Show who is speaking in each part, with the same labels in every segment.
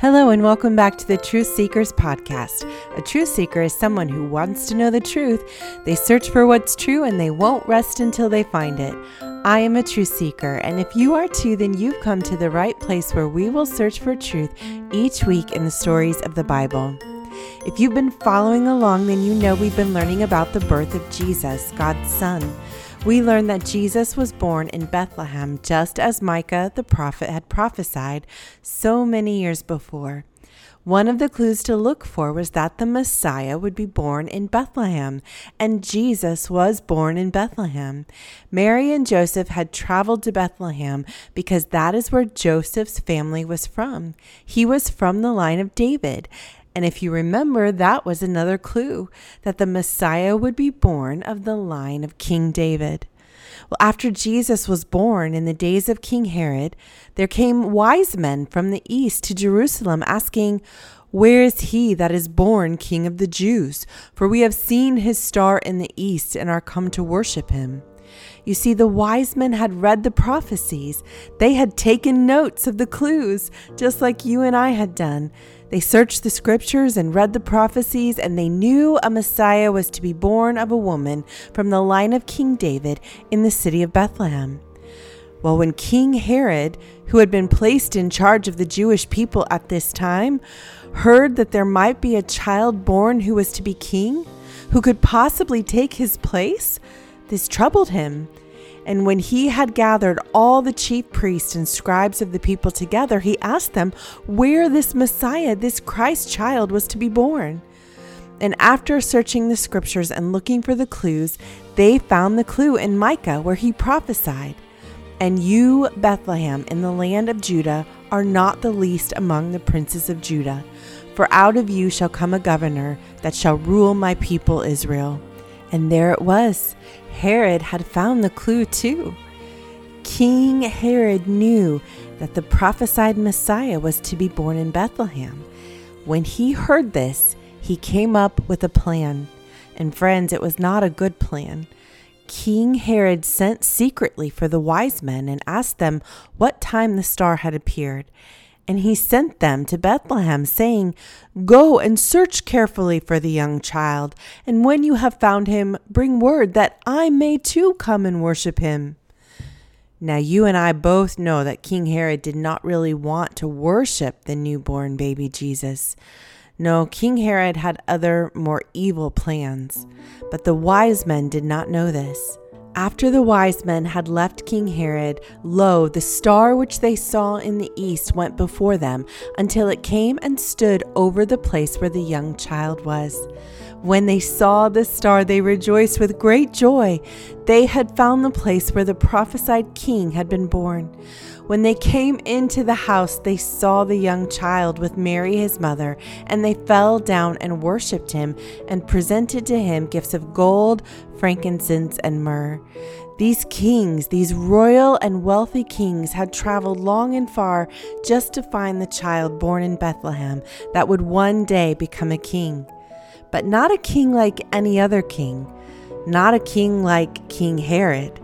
Speaker 1: Hello, and welcome back to the Truth Seekers podcast. A truth seeker is someone who wants to know the truth. They search for what's true and they won't rest until they find it. I am a truth seeker, and if you are too, then you've come to the right place where we will search for truth each week in the stories of the Bible. If you've been following along, then you know we've been learning about the birth of Jesus, God's Son we learn that Jesus was born in Bethlehem just as Micah the prophet had prophesied so many years before. One of the clues to look for was that the Messiah would be born in Bethlehem, and Jesus was born in Bethlehem. Mary and Joseph had traveled to Bethlehem because that is where Joseph's family was from. He was from the line of David, and if you remember, that was another clue that the Messiah would be born of the line of King David. Well, after Jesus was born in the days of King Herod, there came wise men from the east to Jerusalem asking, Where is he that is born King of the Jews? For we have seen his star in the east and are come to worship him. You see, the wise men had read the prophecies. They had taken notes of the clues, just like you and I had done. They searched the scriptures and read the prophecies, and they knew a Messiah was to be born of a woman from the line of King David in the city of Bethlehem. Well, when King Herod, who had been placed in charge of the Jewish people at this time, heard that there might be a child born who was to be king, who could possibly take his place, this troubled him and when he had gathered all the chief priests and scribes of the people together, he asked them where this Messiah, this Christ child, was to be born. And after searching the scriptures and looking for the clues, they found the clue in Micah where he prophesied. And you, Bethlehem, in the land of Judah, are not the least among the princes of Judah, for out of you shall come a governor that shall rule my people Israel. And there it was. Herod had found the clue too. King Herod knew that the prophesied Messiah was to be born in Bethlehem. When he heard this, he came up with a plan. And friends, it was not a good plan. King Herod sent secretly for the wise men and asked them what time the star had appeared. And he sent them to Bethlehem, saying, Go and search carefully for the young child, and when you have found him, bring word that I may too come and worship him. Now, you and I both know that King Herod did not really want to worship the newborn baby Jesus. No, King Herod had other, more evil plans, but the wise men did not know this. After the wise men had left King Herod, lo, the star which they saw in the east went before them until it came and stood over the place where the young child was. When they saw the star, they rejoiced with great joy. They had found the place where the prophesied king had been born. When they came into the house, they saw the young child with Mary his mother, and they fell down and worshipped him and presented to him gifts of gold, frankincense, and myrrh. These kings, these royal and wealthy kings, had traveled long and far just to find the child born in Bethlehem that would one day become a king. But not a king like any other king, not a king like King Herod.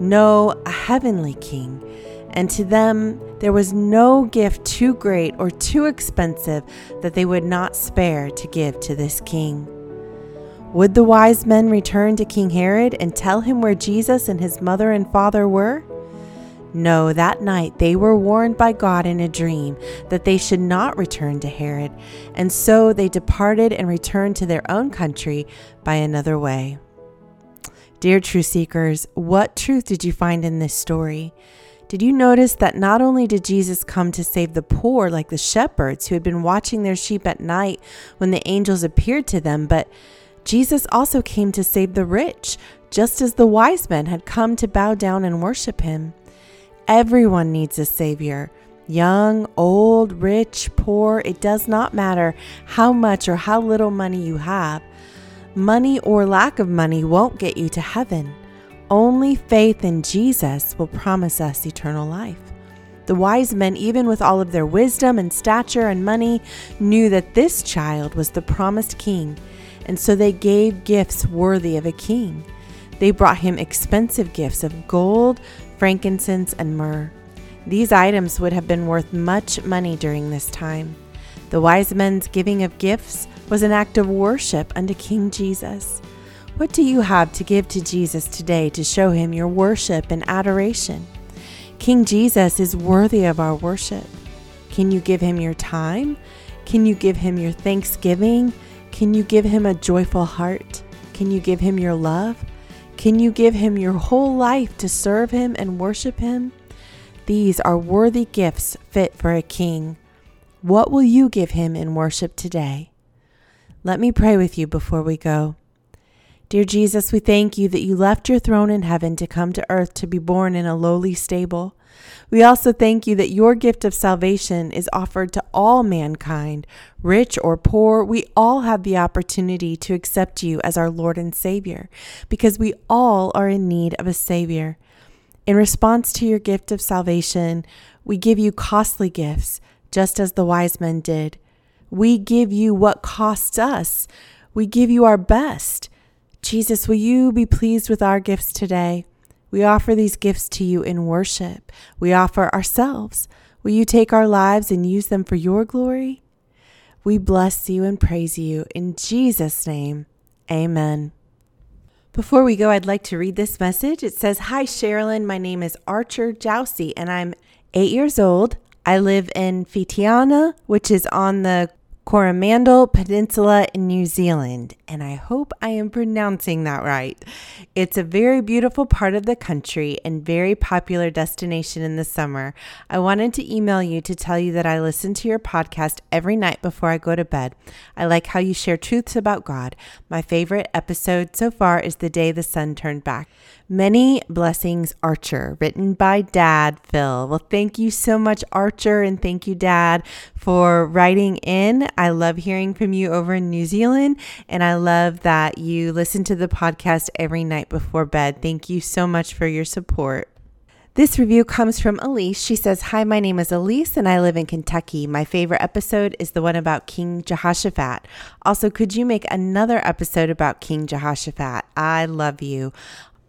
Speaker 1: No, a heavenly king and to them there was no gift too great or too expensive that they would not spare to give to this king. Would the wise men return to King Herod and tell him where Jesus and his mother and father were? No, that night they were warned by God in a dream that they should not return to Herod, and so they departed and returned to their own country by another way. Dear truth seekers, what truth did you find in this story? Did you notice that not only did Jesus come to save the poor, like the shepherds who had been watching their sheep at night when the angels appeared to them, but Jesus also came to save the rich, just as the wise men had come to bow down and worship him? Everyone needs a Savior. Young, old, rich, poor, it does not matter how much or how little money you have. Money or lack of money won't get you to heaven. Only faith in Jesus will promise us eternal life. The wise men, even with all of their wisdom and stature and money, knew that this child was the promised king, and so they gave gifts worthy of a king. They brought him expensive gifts of gold, frankincense, and myrrh. These items would have been worth much money during this time. The wise men's giving of gifts was an act of worship unto King Jesus. What do you have to give to Jesus today to show him your worship and adoration? King Jesus is worthy of our worship. Can you give him your time? Can you give him your thanksgiving? Can you give him a joyful heart? Can you give him your love? Can you give him your whole life to serve him and worship him? These are worthy gifts fit for a king. What will you give him in worship today? Let me pray with you before we go. Dear Jesus, we thank you that you left your throne in heaven to come to earth to be born in a lowly stable. We also thank you that your gift of salvation is offered to all mankind, rich or poor. We all have the opportunity to accept you as our Lord and Savior because we all are in need of a Savior. In response to your gift of salvation, we give you costly gifts, just as the wise men did. We give you what costs us. We give you our best. Jesus, will you be pleased with our gifts today? We offer these gifts to you in worship. We offer ourselves. Will you take our lives and use them for your glory? We bless you and praise you in Jesus' name. Amen. Before we go, I'd like to read this message. It says Hi, Sherilyn. My name is Archer Jousey, and I'm eight years old. I live in Whitianga, which is on the Coromandel Peninsula in New Zealand, and I hope I am pronouncing that right. It's a very beautiful part of the country and very popular destination in the summer. I wanted to email you to tell you that I listen to your podcast every night before I go to bed. I like how you share truths about God. My favorite episode so far is The Day the Sun Turned Back. Many Blessings Archer, written by Dad Phil. Well, thank you so much, Archer, and thank you, Dad, for writing in. I love hearing from you over in New Zealand, and I love that you listen to the podcast every night before bed. Thank you so much for your support. This review comes from Elise. She says, Hi, my name is Elise and I live in Kentucky. My favorite episode is the one about King Jehoshaphat. Also, could you make another episode about King Jehoshaphat? I love you.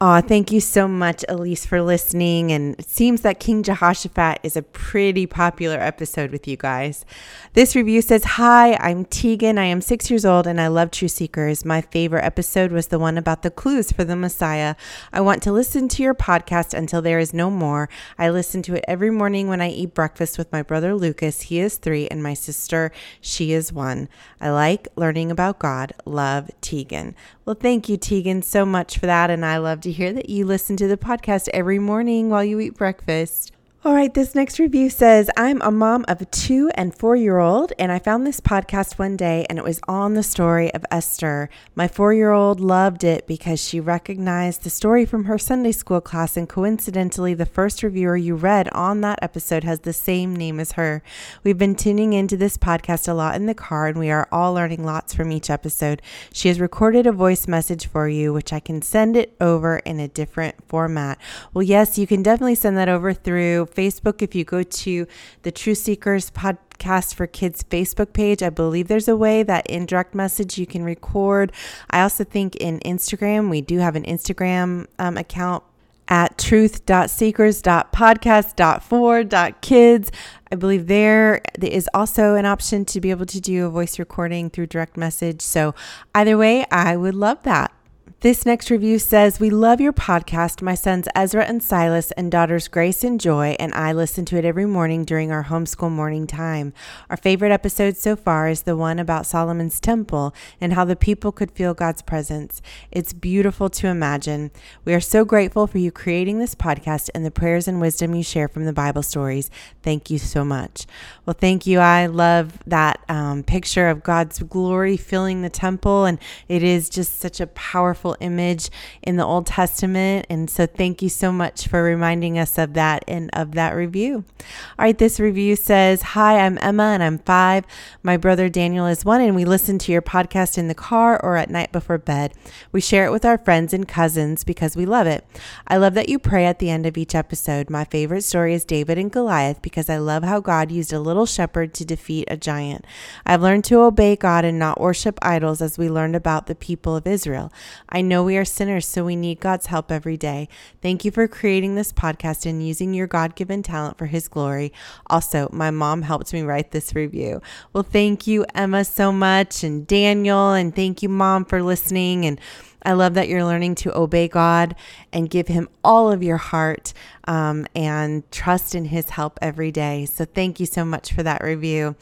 Speaker 1: Aw, thank you so much, Elise, for listening. And it seems that King Jehoshaphat is a pretty popular episode with you guys. This review says Hi, I'm Tegan. I am six years old and I love Truth Seekers. My favorite episode was the one about the clues for the Messiah. I want to listen to your podcast until there is no more. I listen to it every morning when I eat breakfast with my brother Lucas. He is three, and my sister, she is one. I like learning about God. Love, Tegan. Well, thank you, Tegan, so much for that. And I love to hear that you listen to the podcast every morning while you eat breakfast. All right, this next review says I'm a mom of a two and four year old, and I found this podcast one day and it was on the story of Esther. My four year old loved it because she recognized the story from her Sunday school class, and coincidentally, the first reviewer you read on that episode has the same name as her. We've been tuning into this podcast a lot in the car, and we are all learning lots from each episode. She has recorded a voice message for you, which I can send it over in a different format. Well, yes, you can definitely send that over through Facebook. If you go to the Truth Seekers podcast for kids Facebook page, I believe there's a way that in direct message you can record. I also think in Instagram, we do have an Instagram um, account at truth.seekers.podcast.for.kids. I believe there is also an option to be able to do a voice recording through direct message. So, either way, I would love that. This next review says, We love your podcast. My sons Ezra and Silas and daughters Grace and Joy and I listen to it every morning during our homeschool morning time. Our favorite episode so far is the one about Solomon's temple and how the people could feel God's presence. It's beautiful to imagine. We are so grateful for you creating this podcast and the prayers and wisdom you share from the Bible stories. Thank you so much. Well, thank you. I love that um, picture of God's glory filling the temple, and it is just such a powerful image in the Old Testament. And so thank you so much for reminding us of that and of that review. All right, this review says Hi, I'm Emma and I'm five. My brother Daniel is one, and we listen to your podcast in the car or at night before bed. We share it with our friends and cousins because we love it. I love that you pray at the end of each episode. My favorite story is David and Goliath because I love how God used a little shepherd to defeat a giant. I've learned to obey God and not worship idols as we learned about the people of Israel. I I know we are sinners, so we need God's help every day. Thank you for creating this podcast and using your God given talent for His glory. Also, my mom helped me write this review. Well, thank you, Emma, so much, and Daniel, and thank you, Mom, for listening. And I love that you're learning to obey God and give Him all of your heart um, and trust in His help every day. So, thank you so much for that review.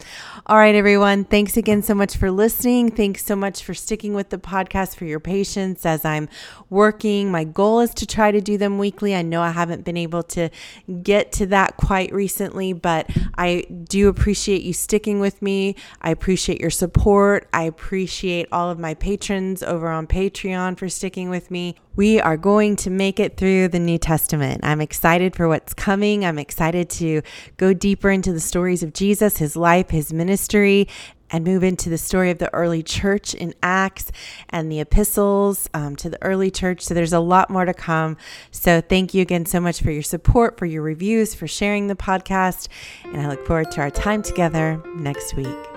Speaker 1: All right, everyone. Thanks again so much for listening. Thanks so much for sticking with the podcast, for your patience as I'm working. My goal is to try to do them weekly. I know I haven't been able to get to that quite recently, but I do appreciate you sticking with me. I appreciate your support. I appreciate all of my patrons over on Patreon for sticking with me. We are going to make it through the New Testament. I'm excited for what's coming. I'm excited to go deeper into the stories of Jesus, his life, his ministry, and move into the story of the early church in Acts and the epistles um, to the early church. So there's a lot more to come. So thank you again so much for your support, for your reviews, for sharing the podcast. And I look forward to our time together next week.